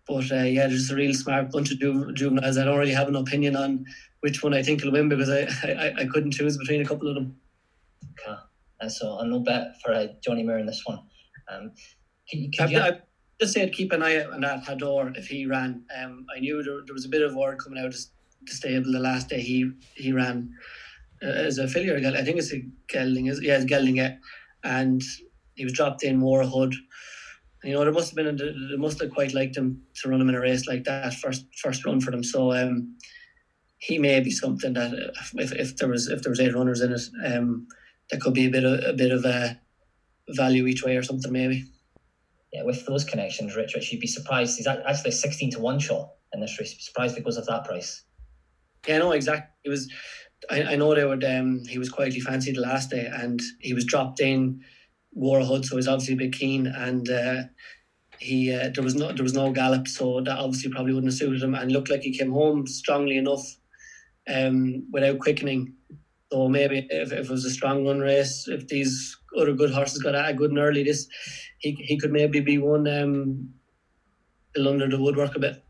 but uh, yeah, there's a real smart bunch of ju- juveniles. I don't really have an opinion on which one I think will win because I, I, I couldn't choose between a couple of them. Okay, and so a no bet for uh, Johnny Moore in this one. Um, can, can you... I, just say keep an eye out on that Hador if he ran. Um, I knew there, there was a bit of word coming out of the stable the last day he he ran uh, as a failure. I think it's a Gelding, is yeah, it's Gelding, yeah. and he was dropped in Moorhood. You know, there must have been a, they must have quite liked him to run him in a race like that first first run for them. So um, he may be something that if, if there was if there was eight runners in it, um, there could be a bit of a bit of a value each way or something maybe. Yeah, with those connections, Rich, Rich, you'd be surprised. He's actually sixteen to one shot in this race. Surprised because of that price. Yeah, no, exactly. It was. I, I know they were. Um, he was quietly fancied the last day, and he was dropped in Warhood, so he's obviously a bit keen, and uh, he uh, there was no there was no gallop, so that obviously probably wouldn't have suited him, and looked like he came home strongly enough, um, without quickening. So maybe if, if it was a strong run race, if these other good horses got out good and early, this he he could maybe be one um, under the woodwork a bit.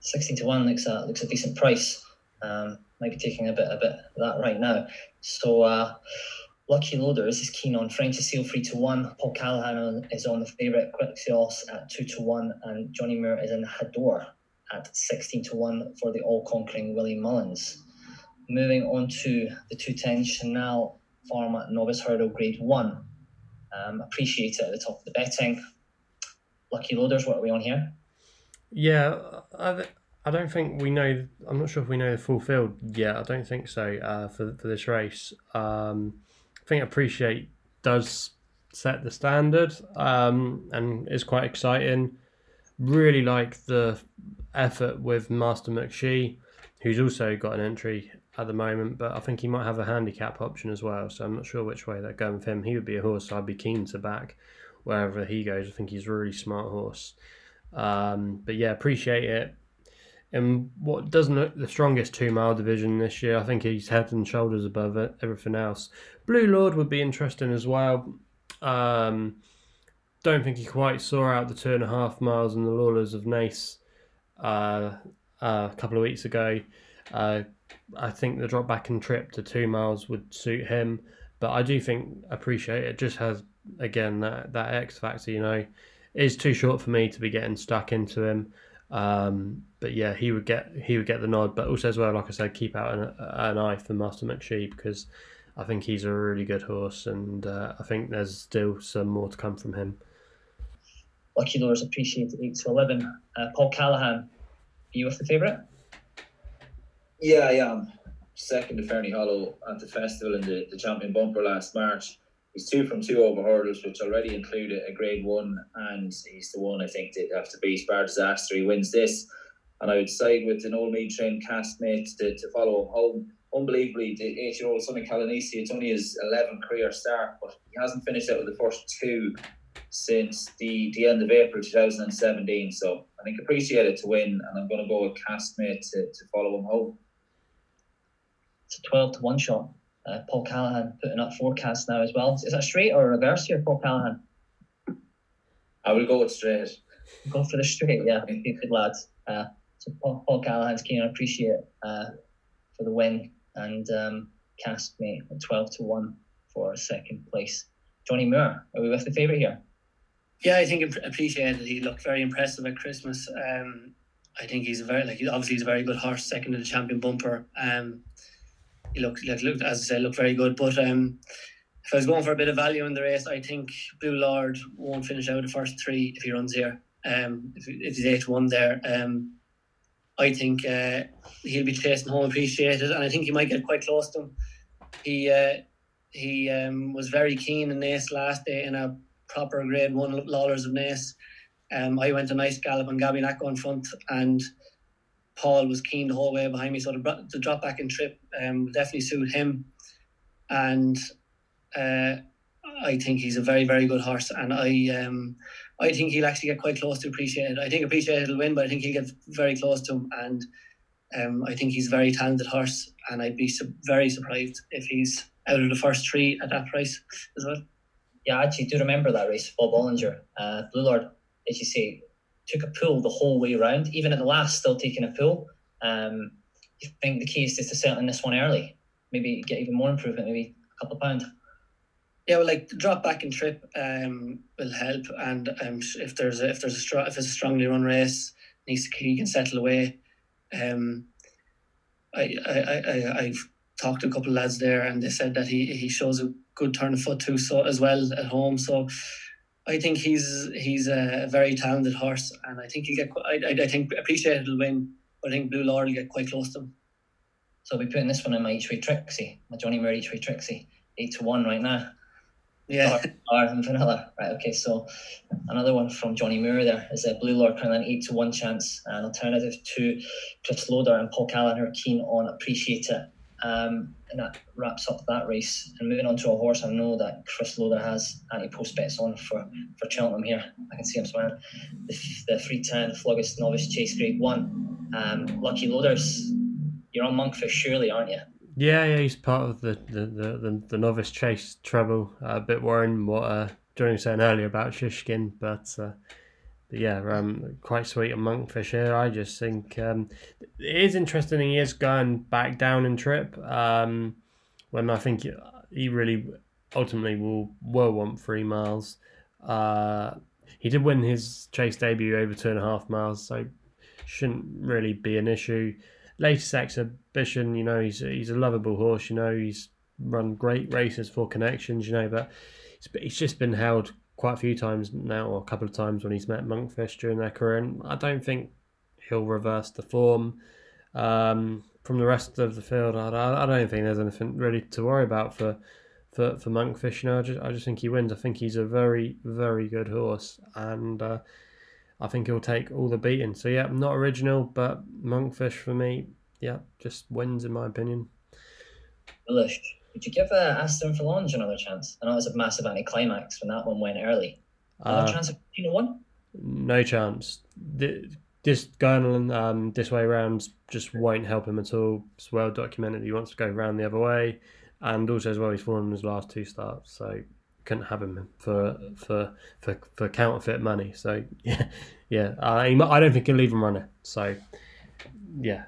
Sixteen to one looks a looks a decent price. Um, might be taking a bit a bit of that right now. So uh, Lucky Loaders is keen on French Seal three to one. Paul Callahan is on the favourite Quilixios at two to one, and Johnny Moore is in Hador at sixteen to one for the all conquering Willie Mullins. Moving on to the two ten Chanelle Pharma Novice Hurdle Grade One. Um, appreciate it at the top of the betting. Lucky Loaders, what are we on here? Yeah, I, I don't think we know. I'm not sure if we know the full field yet. I don't think so uh, for for this race. Um, think Appreciate does set the standard um, and is quite exciting. Really like the effort with Master McShee, who's also got an entry at the moment, but I think he might have a handicap option as well. So I'm not sure which way they're going with him. He would be a horse I'd be keen to back wherever he goes. I think he's a really smart horse. Um, but yeah, appreciate it in what doesn't look the strongest two mile division this year. I think he's head and shoulders above it, everything else. Blue Lord would be interesting as well. Um, don't think he quite saw out the two and a half miles in the Lawlor's of Naas uh, uh, a couple of weeks ago. Uh, I think the drop back and trip to two miles would suit him, but I do think appreciate it just has again that that X factor. You know, is too short for me to be getting stuck into him. Um, but yeah, he would get he would get the nod. But also as well, like I said, keep out an, an eye for Master McShee because I think he's a really good horse, and uh, I think there's still some more to come from him. Lucky Lures Appreciate It eight to eleven. Uh, Paul Callahan, are you with the favourite? Yeah, I am. Second to Ferny Hollow at the festival in the, the champion bumper last March. He's two from two over hurdles, which already included a grade one, and he's the one I think that after to beat Bar Disaster. He wins this, and I would side with a Noel Meade trained Cask Mate to, to follow him home. Unbelievably, the eight year old Sonny Calanese, it's only his 11th career start, but he hasn't finished out with the first two since the, the end of April 2017. So I think appreciate it to win, and I'm going to go with Cask Mate to, to follow him home. It's a 12 to 1 shot. Uh, Paul Callahan putting up forecasts now as well. Is that straight or reverse here, Paul Callahan? I will go with straight. Go for the straight, yeah. Good lads. Uh, so Paul, Paul Callahan's keen on appreciate uh, for the win and um, Cask Mate at 12 to 1 for second place. Johnny Moore, are we with the favourite here? Yeah, I think Appreciate It. He looked very impressive at Christmas. Um, I think he's a very like obviously he's a very good horse, second in the champion bumper. Um, he looked, looked as I said, looked very good. But um, if I was going for a bit of value in the race, I think Blue Lord won't finish out the first three if he runs here. Um, if, if he's eight one there, um, I think uh, he'll be chasing home Appreciate It, and I think he might get quite close to him. He uh, he um, was very keen in Naas last day in a proper Grade One Lawlor's of Naas. Um, I went a nice gallop on Gabynako in front, and Paul was keen the whole way behind me, so the, the drop back and trip um, definitely suit him. And uh, I think he's a very, very good horse, and I um, I think he'll actually get quite close to Appreciate It. I think Appreciate It will win, but I think he'll get very close to him, and um, I think he's a very talented horse, and I'd be su- very surprised if he's out of the first three at that price as well. Yeah, I actually do remember that race, Bob Bollinger. Uh, Blue Lord, as you say, took a pull the whole way around, even at the last, still taking a pull. Um, I think the key is just to settle in this one early, maybe get even more improvement, maybe a couple of pounds. Yeah, well, like drop back and trip um, will help, and um, if there's a, if there's a if it's a strongly run race, to he can settle away. Um, I I I I've talked to a couple of lads there, and they said that he he shows a good turn of foot too, so as well at home. So I think he's he's a very talented horse, and I think he'll get. I I, think appreciate will win, but I think Blue Lord will get quite close to him. So I'll be putting this one in my each way Trixie, my Johnny Moore each way Trixie, eight to one right now. Yeah. Or and Vanillier. Right, okay, so another one from Johnny Moore there is a Blue Lord kind of an eight to one chance. An alternative to Chris Loader and Paul Callahan are keen on appreciate it. Um, and that wraps up that race. And moving on to a horse I know that Chris Loader has anti post bets on for, for Cheltenham here. I can see him smiling. The, the 310 Flogas Novice Chase Grade 1. Um, Lucky Loaders, you're on Monkfish surely, aren't you? Yeah, yeah, he's part of the the, the, the, the novice chase treble. Uh, a bit worrying what uh, Johnny was saying earlier about Shishkin, but, uh, but yeah, um, quite sweet on Monkfish here. I just think um, it is interesting. He is going back down in trip um, when I think he really ultimately will will want three miles. Uh, he did win his chase debut over two and a half miles, so shouldn't really be an issue latest exhibition, you know, he's he's a lovable horse. You know, he's run great races for connections. You know, but it's but he's just been held quite a few times now, or a couple of times when he's met Monkfish during their career, and I don't think he'll reverse the form. Um, from the rest of the field, I, I don't think there's anything really to worry about for for, for Monkfish. You know, I just I just think he wins. I think he's a very very good horse, and uh, I think he'll take all the beating. So yeah, not original, but Monkfish for me, yeah, just wins in my opinion. Bullish. Would you give uh, Asterion Forlonge another chance? I know was a massive anticlimax when that one went early. Another uh, chance of you know one? No chance. This going um, this way around just won't help him at all. It's well documented. He wants to go around the other way, and also as well he's fallen in his last two starts. So couldn't have him for for for, for counterfeit money. So yeah, yeah. I I don't think he'll even run it. So yeah,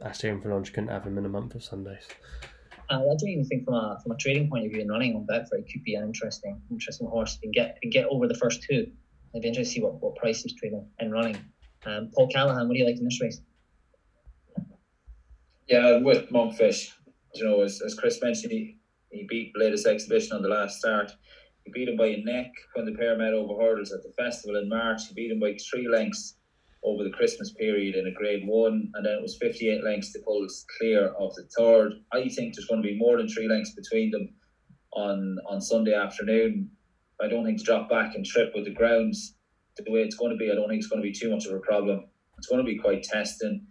Asterion Forlonge couldn't have him in a month of Sundays. Uh, I don't even think from a from a trading point of view and running on Betfair, it could be an interesting interesting horse. Can get get over the first two. I'd be interested to see what, what price he's trading and running. Um, Paul Callahan, what do you like in this race? Yeah, with Monkfish, you know, as, as Chris mentioned, he, he beat latest exhibition on the last start. He beat him by a neck when the pair met over hurdles at the festival in March. He beat him by three lengths over the Christmas period in a grade one, and then it was 58 lengths to pull clear of the third. I think there's going to be more than three lengths between them on on Sunday afternoon. I don't think to drop back and trip with the grounds the way it's going to be, I don't think it's going to be too much of a problem. It's going to be quite testing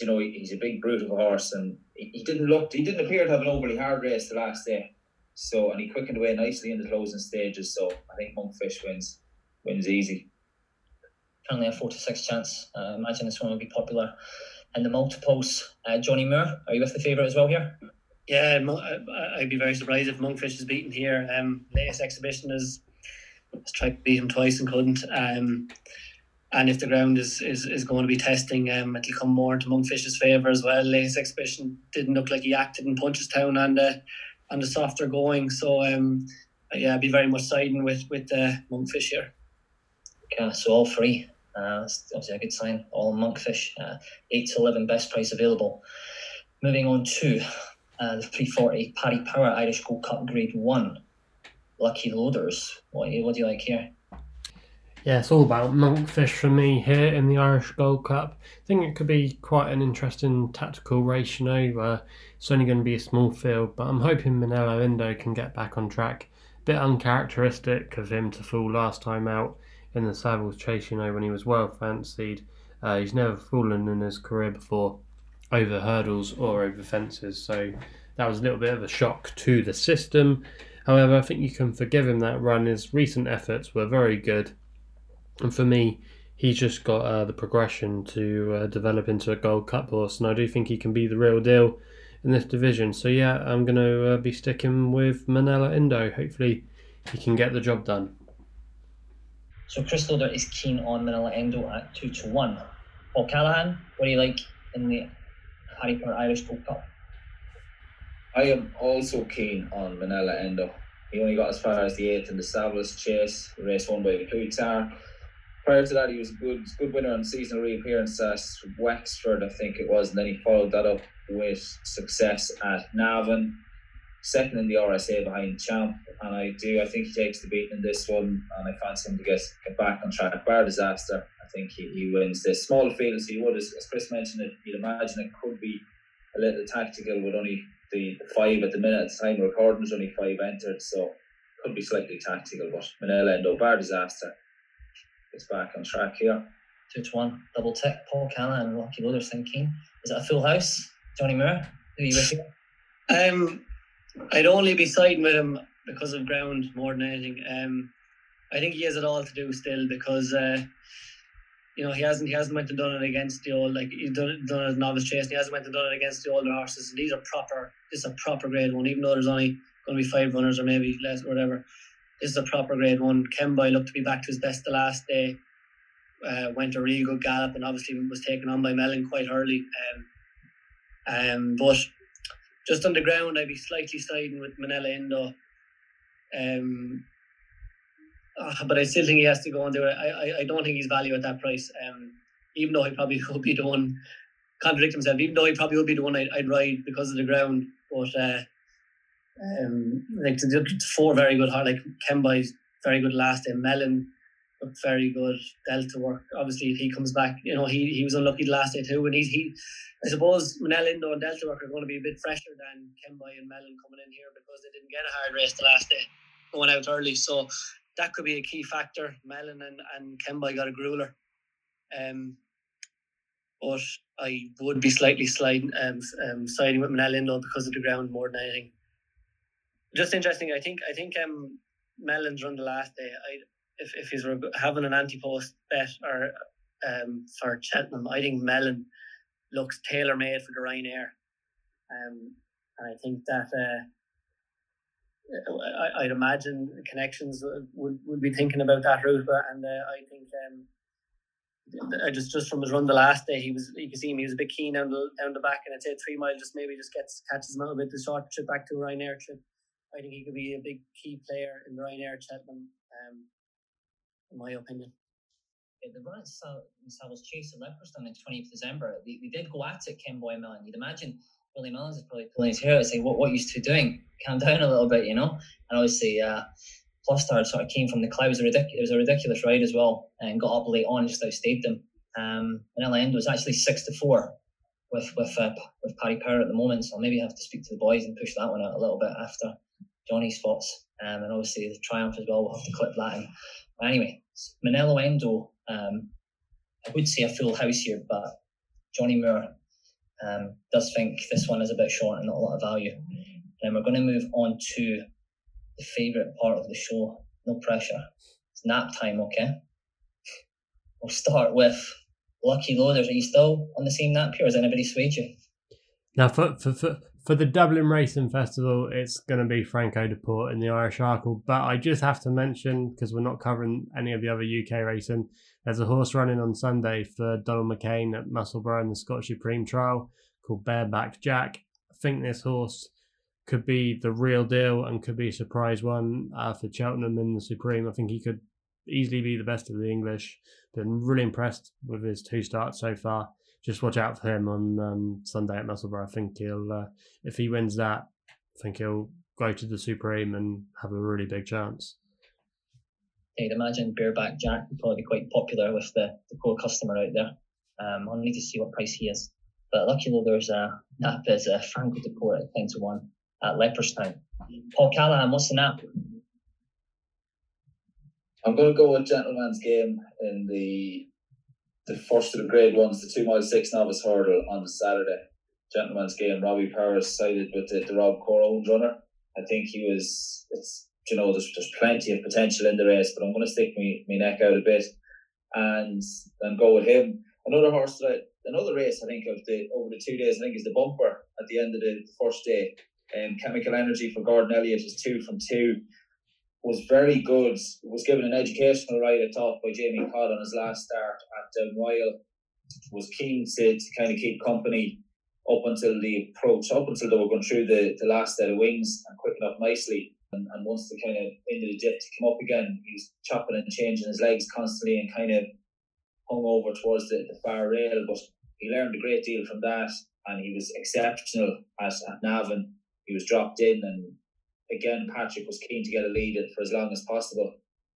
you know, he's a big brute of a horse, and he, he didn't look, he didn't appear to have an overly hard race the last day. So, and he quickened away nicely in the closing stages. So, I think Monkfish wins, wins easy. Currently a four to six chance. Uh, imagine this one will be popular. And the multiples, uh, Johnny Moore, are you with the favourite as well here? Yeah, I'd be very surprised if Monkfish is beaten here. Um, latest exhibition is has tried to beat him twice and couldn't. Um, and if the ground is, is, is going to be testing, um, it'll come more into Monkfish's favour as well. His exhibition didn't look like he acted in Punchestown and uh, and the softer going. So um, yeah, I'd be very much siding with with uh, Monkfish here. Yeah, so all three. Uh, that's obviously a good sign. All Monkfish, uh, eight to eleven, best price available. Moving on to uh, the 340 Paddy Power Irish Gold Cup Grade One. Lucky Loaders. What, what do you like here? Yeah, it's all about monkfish for me here in the Irish Gold Cup. I think it could be quite an interesting tactical race, you know, where it's only going to be a small field, but I'm hoping Minella Indo can get back on track. Bit uncharacteristic of him to fall last time out in the Savills chase, you know, when he was well fancied. Uh, he's never fallen in his career before over hurdles or over fences, so that was a little bit of a shock to the system. However, I think you can forgive him that run. His recent efforts were very good and for me, he's just got uh, the progression to uh, develop into a Gold Cup horse, and I do think he can be the real deal in this division. So yeah, I'm going to uh, be sticking with Minella Indo. Hopefully, he can get the job done. So Chris Loader is keen on Minella Indo at two to one. Paul Callahan, what do you like in the Paddy Power Irish Gold Cup? I am also keen on Minella Indo. He only got as far as the eighth in the Savills Chase, race won by Plutar. Prior to that, he was a good good winner on seasonal reappearance at Wexford, I think it was, and then he followed that up with success at Navan, second in the RSA behind Champ, and I do I think he takes the beat in this one, and I fancy him to get get back on track. Bar disaster, I think he, he wins this small field as he would, as, as Chris mentioned, it you'd imagine it could be a little tactical with only the, the five at the minute. At the time of recording, there's only five entered, so could be slightly tactical. But Minella Indo, bar disaster, gets back on track here. Two to one, double tick. Paul Callahan and Lucky Loaders thinking. Is it a full house? Johnny Moore, who are you with? here? Um, I'd only be siding with him because of ground more than anything. Um, I think he has it all to do still because uh, you know he hasn't he hasn't went and done it against the old like he's done done it as novice chase. And he hasn't went and done it against the older horses. And these are proper. This is a proper grade one, even though there's only going to be five runners or maybe less or whatever. This is a proper grade one. Kemboy looked to be back to his best the last day. Uh, went a really good gallop and obviously was taken on by Melon quite early. Um, um, but just on the ground, I'd be slightly siding with Minella Indo. Um, uh, but I still think he has to go and do it. I, I, I don't think he's value at that price. Um, even though he probably would be the one contradict himself. Even though he probably would be the one I'd, I'd ride because of the ground. But uh, um, like the four very good hard like Kemboy's very good last day. Melon looked very good. Delta work. Obviously, if he comes back, you know he, he was unlucky the last day too. And he's he, I suppose Minella Indo and Delta work are going to be a bit fresher than Kemboy and Melon coming in here because they didn't get a hard race the last day, going out early. So that could be a key factor. Melon and and Kemboy got a grueler. Um, but I would be slightly sliding um, um siding with Minella Indo because of the ground more than anything. Just interesting. I think I think um Melon's run the last day. I if, if he's having an anti-post bet or um, for Cheltenham, I think Mellon looks tailor made for the Ryanair. Um, and I think that uh, I, would imagine connections would, would be thinking about that route, and uh, I think um, I just just from his run the last day, he was you can see him he was a bit keen down the down the back, and I'd say three mile just maybe just gets catches him out a bit the short trip back to Ryanair trip. I think he could be a big key player in Ryanair Cheltenham. Um, in my opinion. Yeah, the run at Savills Chase at Leopardstown on the 20th of December, they, they did go at it, Kemboy Melon. You'd imagine Willie Mullins is probably pulling his hair out saying, what, what are you two doing? Calm down a little bit, you know? And obviously, uh, Plustard sort of came from the clouds. It was, ridic- it was a ridiculous ride as well and got up late on, just outstayed them. Um, and end was actually 6 to 4 with with uh, with Paddy Power at the moment, so I'll maybe have to speak to the boys and push that one out a little bit after Johnny's thoughts. Um, and obviously the Triumph as well, we'll have to clip that in. But Anyway, Minella Indo, um, I would say a full house here, but Johnny Moore um, does think this one is a bit short and not a lot of value. And we're going to move on to the favourite part of the show. No pressure. It's nap time, okay? We'll start with Lucky Loaders. Are you still on the same nap here? Has anybody swayed you? Now, for, for, for, for the Dublin Racing Festival, it's going to be Franco De Port in the Irish Arkle. But I just have to mention, because we're not covering any of the other UK racing, there's a horse running on Sunday for Donald McCain at Musselburgh in the Scottish Supreme Trial called Bareback Jack. I think this horse could be the real deal and could be a surprise one uh, for Cheltenham in the Supreme. I think he could easily be the best of the English. Been really impressed with his two starts so far just watch out for him on um, Sunday at Musselburgh. I think he'll, uh, if he wins that, I think he'll go to the Supreme and have a really big chance. I'd imagine Bareback Jack would probably be quite popular with the, the core customer out there. Um, I'll need to see what price he is. But luckily, there's a nap is a Franco De Port at 10 to 1 at Leopardstown. Paul Callahan, what's the nap? I'm going to go with Gentleman's Game in the the first of the grade ones, the two mile six novice hurdle on Saturday. Gentleman's game. Robbie Powers sided with the, the Robcour owned runner. I think he was. It's you know there's there's plenty of potential in the race, but I'm going to stick my, my neck out a bit and and go with him. Another horse that another race I think of the over the two days I think is the bumper at the end of the first day. Um, Chemical Energy for Gordon Elliott is two from two was very good. Was given an educational ride at top by Jamie Codd on his last start at royal Was keen to, to kind of keep company up until the approach, up until they were going through the, the last set of wings and quicking up nicely. And, and once the kind of into the dip to come up again, he was chopping and changing his legs constantly and kind of hung over towards the, the far rail. But he learned a great deal from that, and he was exceptional at, at Navan. He was dropped in, and again, Patrick was keen to get a lead for as long as possible.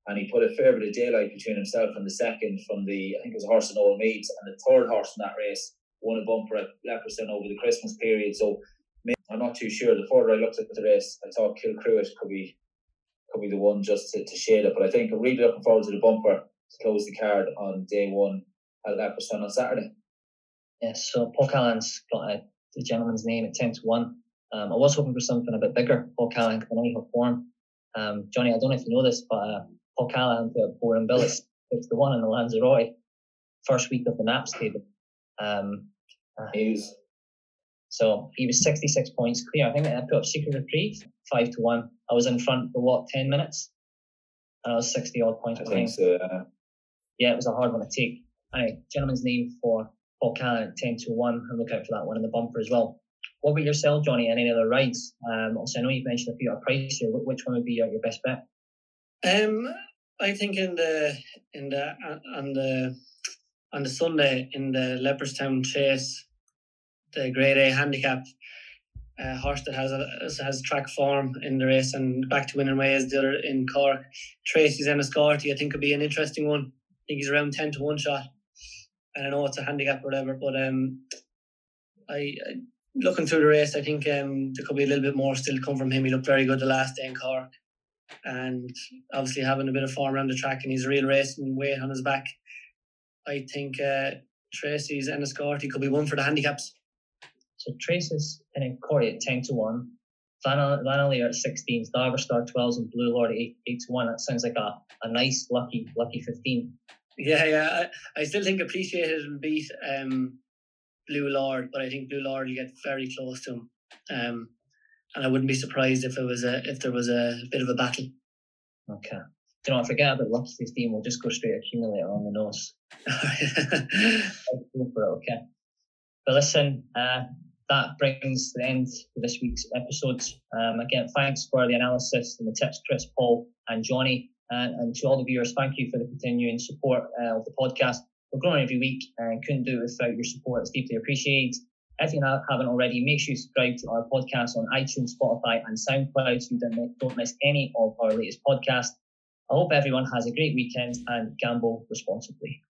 And he put a fair bit of daylight between himself and the second from the, I think it was horse in Noel Meade's, and the third horse in that race won a bumper at Leopardstown over the Christmas period. So I'm not too sure. The further I looked at the race, I thought Kilcruit could be could be the one just to, to shade it. But I think I'm really looking forward to the bumper to close the card on day one at Leopardstown on Saturday. Yes, so Paul Callahan's got a, the Gentleman's Game at 10 to 1. Um, I was hoping for something a bit bigger. Paul Callahan can only have form. Um, Johnny, I don't know if you know this, but uh, Paul Callahan put a Boring Bill at 6 to 1 in the Lanzarote, first week of the Naps table. Um, uh, he was so he was 66 points clear. I think I put up Secret Reprieve, 5 to 1. I was in front for what, 10 minutes? And I was 60 odd points I think so, yeah. yeah, it was a hard one to take. Anyway, Gentleman's Game for Paul Cannon, 10 to 1. And look out for that one in the bumper as well. What about yourself, Johnny? Any other rides? Um, also, I know you've mentioned a few at price here. Which one would be your, your best bet? Um, I think in the in the on the on the Sunday in the Leopardstown Chase, the Grade A handicap uh, horse that has a has track form in the race and back to winning ways the other in Cork. Tracy's Enniscorthy, I think could be an interesting one. I think he's around ten to one shot. And I know it's a handicap or whatever, but um, I, I looking through the race, I think um there could be a little bit more still come from him. He looked very good the last day in Cork, and obviously having a bit of form around the track, and he's a real racing weight on his back. I think uh, Tracy's Enniscorthy could be one for the handicaps. So Traces and then Corey at 10 to 1. Vanillier at 16s, Darver Star 12s, and Blue Lord at 8, 8 to 1. That sounds like a, a nice, lucky, lucky 15. Yeah, yeah. I, I still think Appreciate It will beat um, Blue Lord, but I think Blue Lord will get very close to him. Um, and I wouldn't be surprised if it was a if there was a bit of a battle. Okay. Do you know, forget about Lucky 15, we'll just go straight accumulator on the nose. go for it, okay. But listen, uh, that brings the end to this week's episode. Um, again, thanks for the analysis and the tips, Chris, Paul, and Johnny. And, and to all the viewers, thank you for the continuing support uh, of the podcast. We're growing every week and couldn't do it without your support. It's deeply appreciated. If you haven't already, make sure you subscribe to our podcast on iTunes, Spotify, and SoundCloud so you don't miss any of our latest podcasts. I hope everyone has a great weekend and gamble responsibly.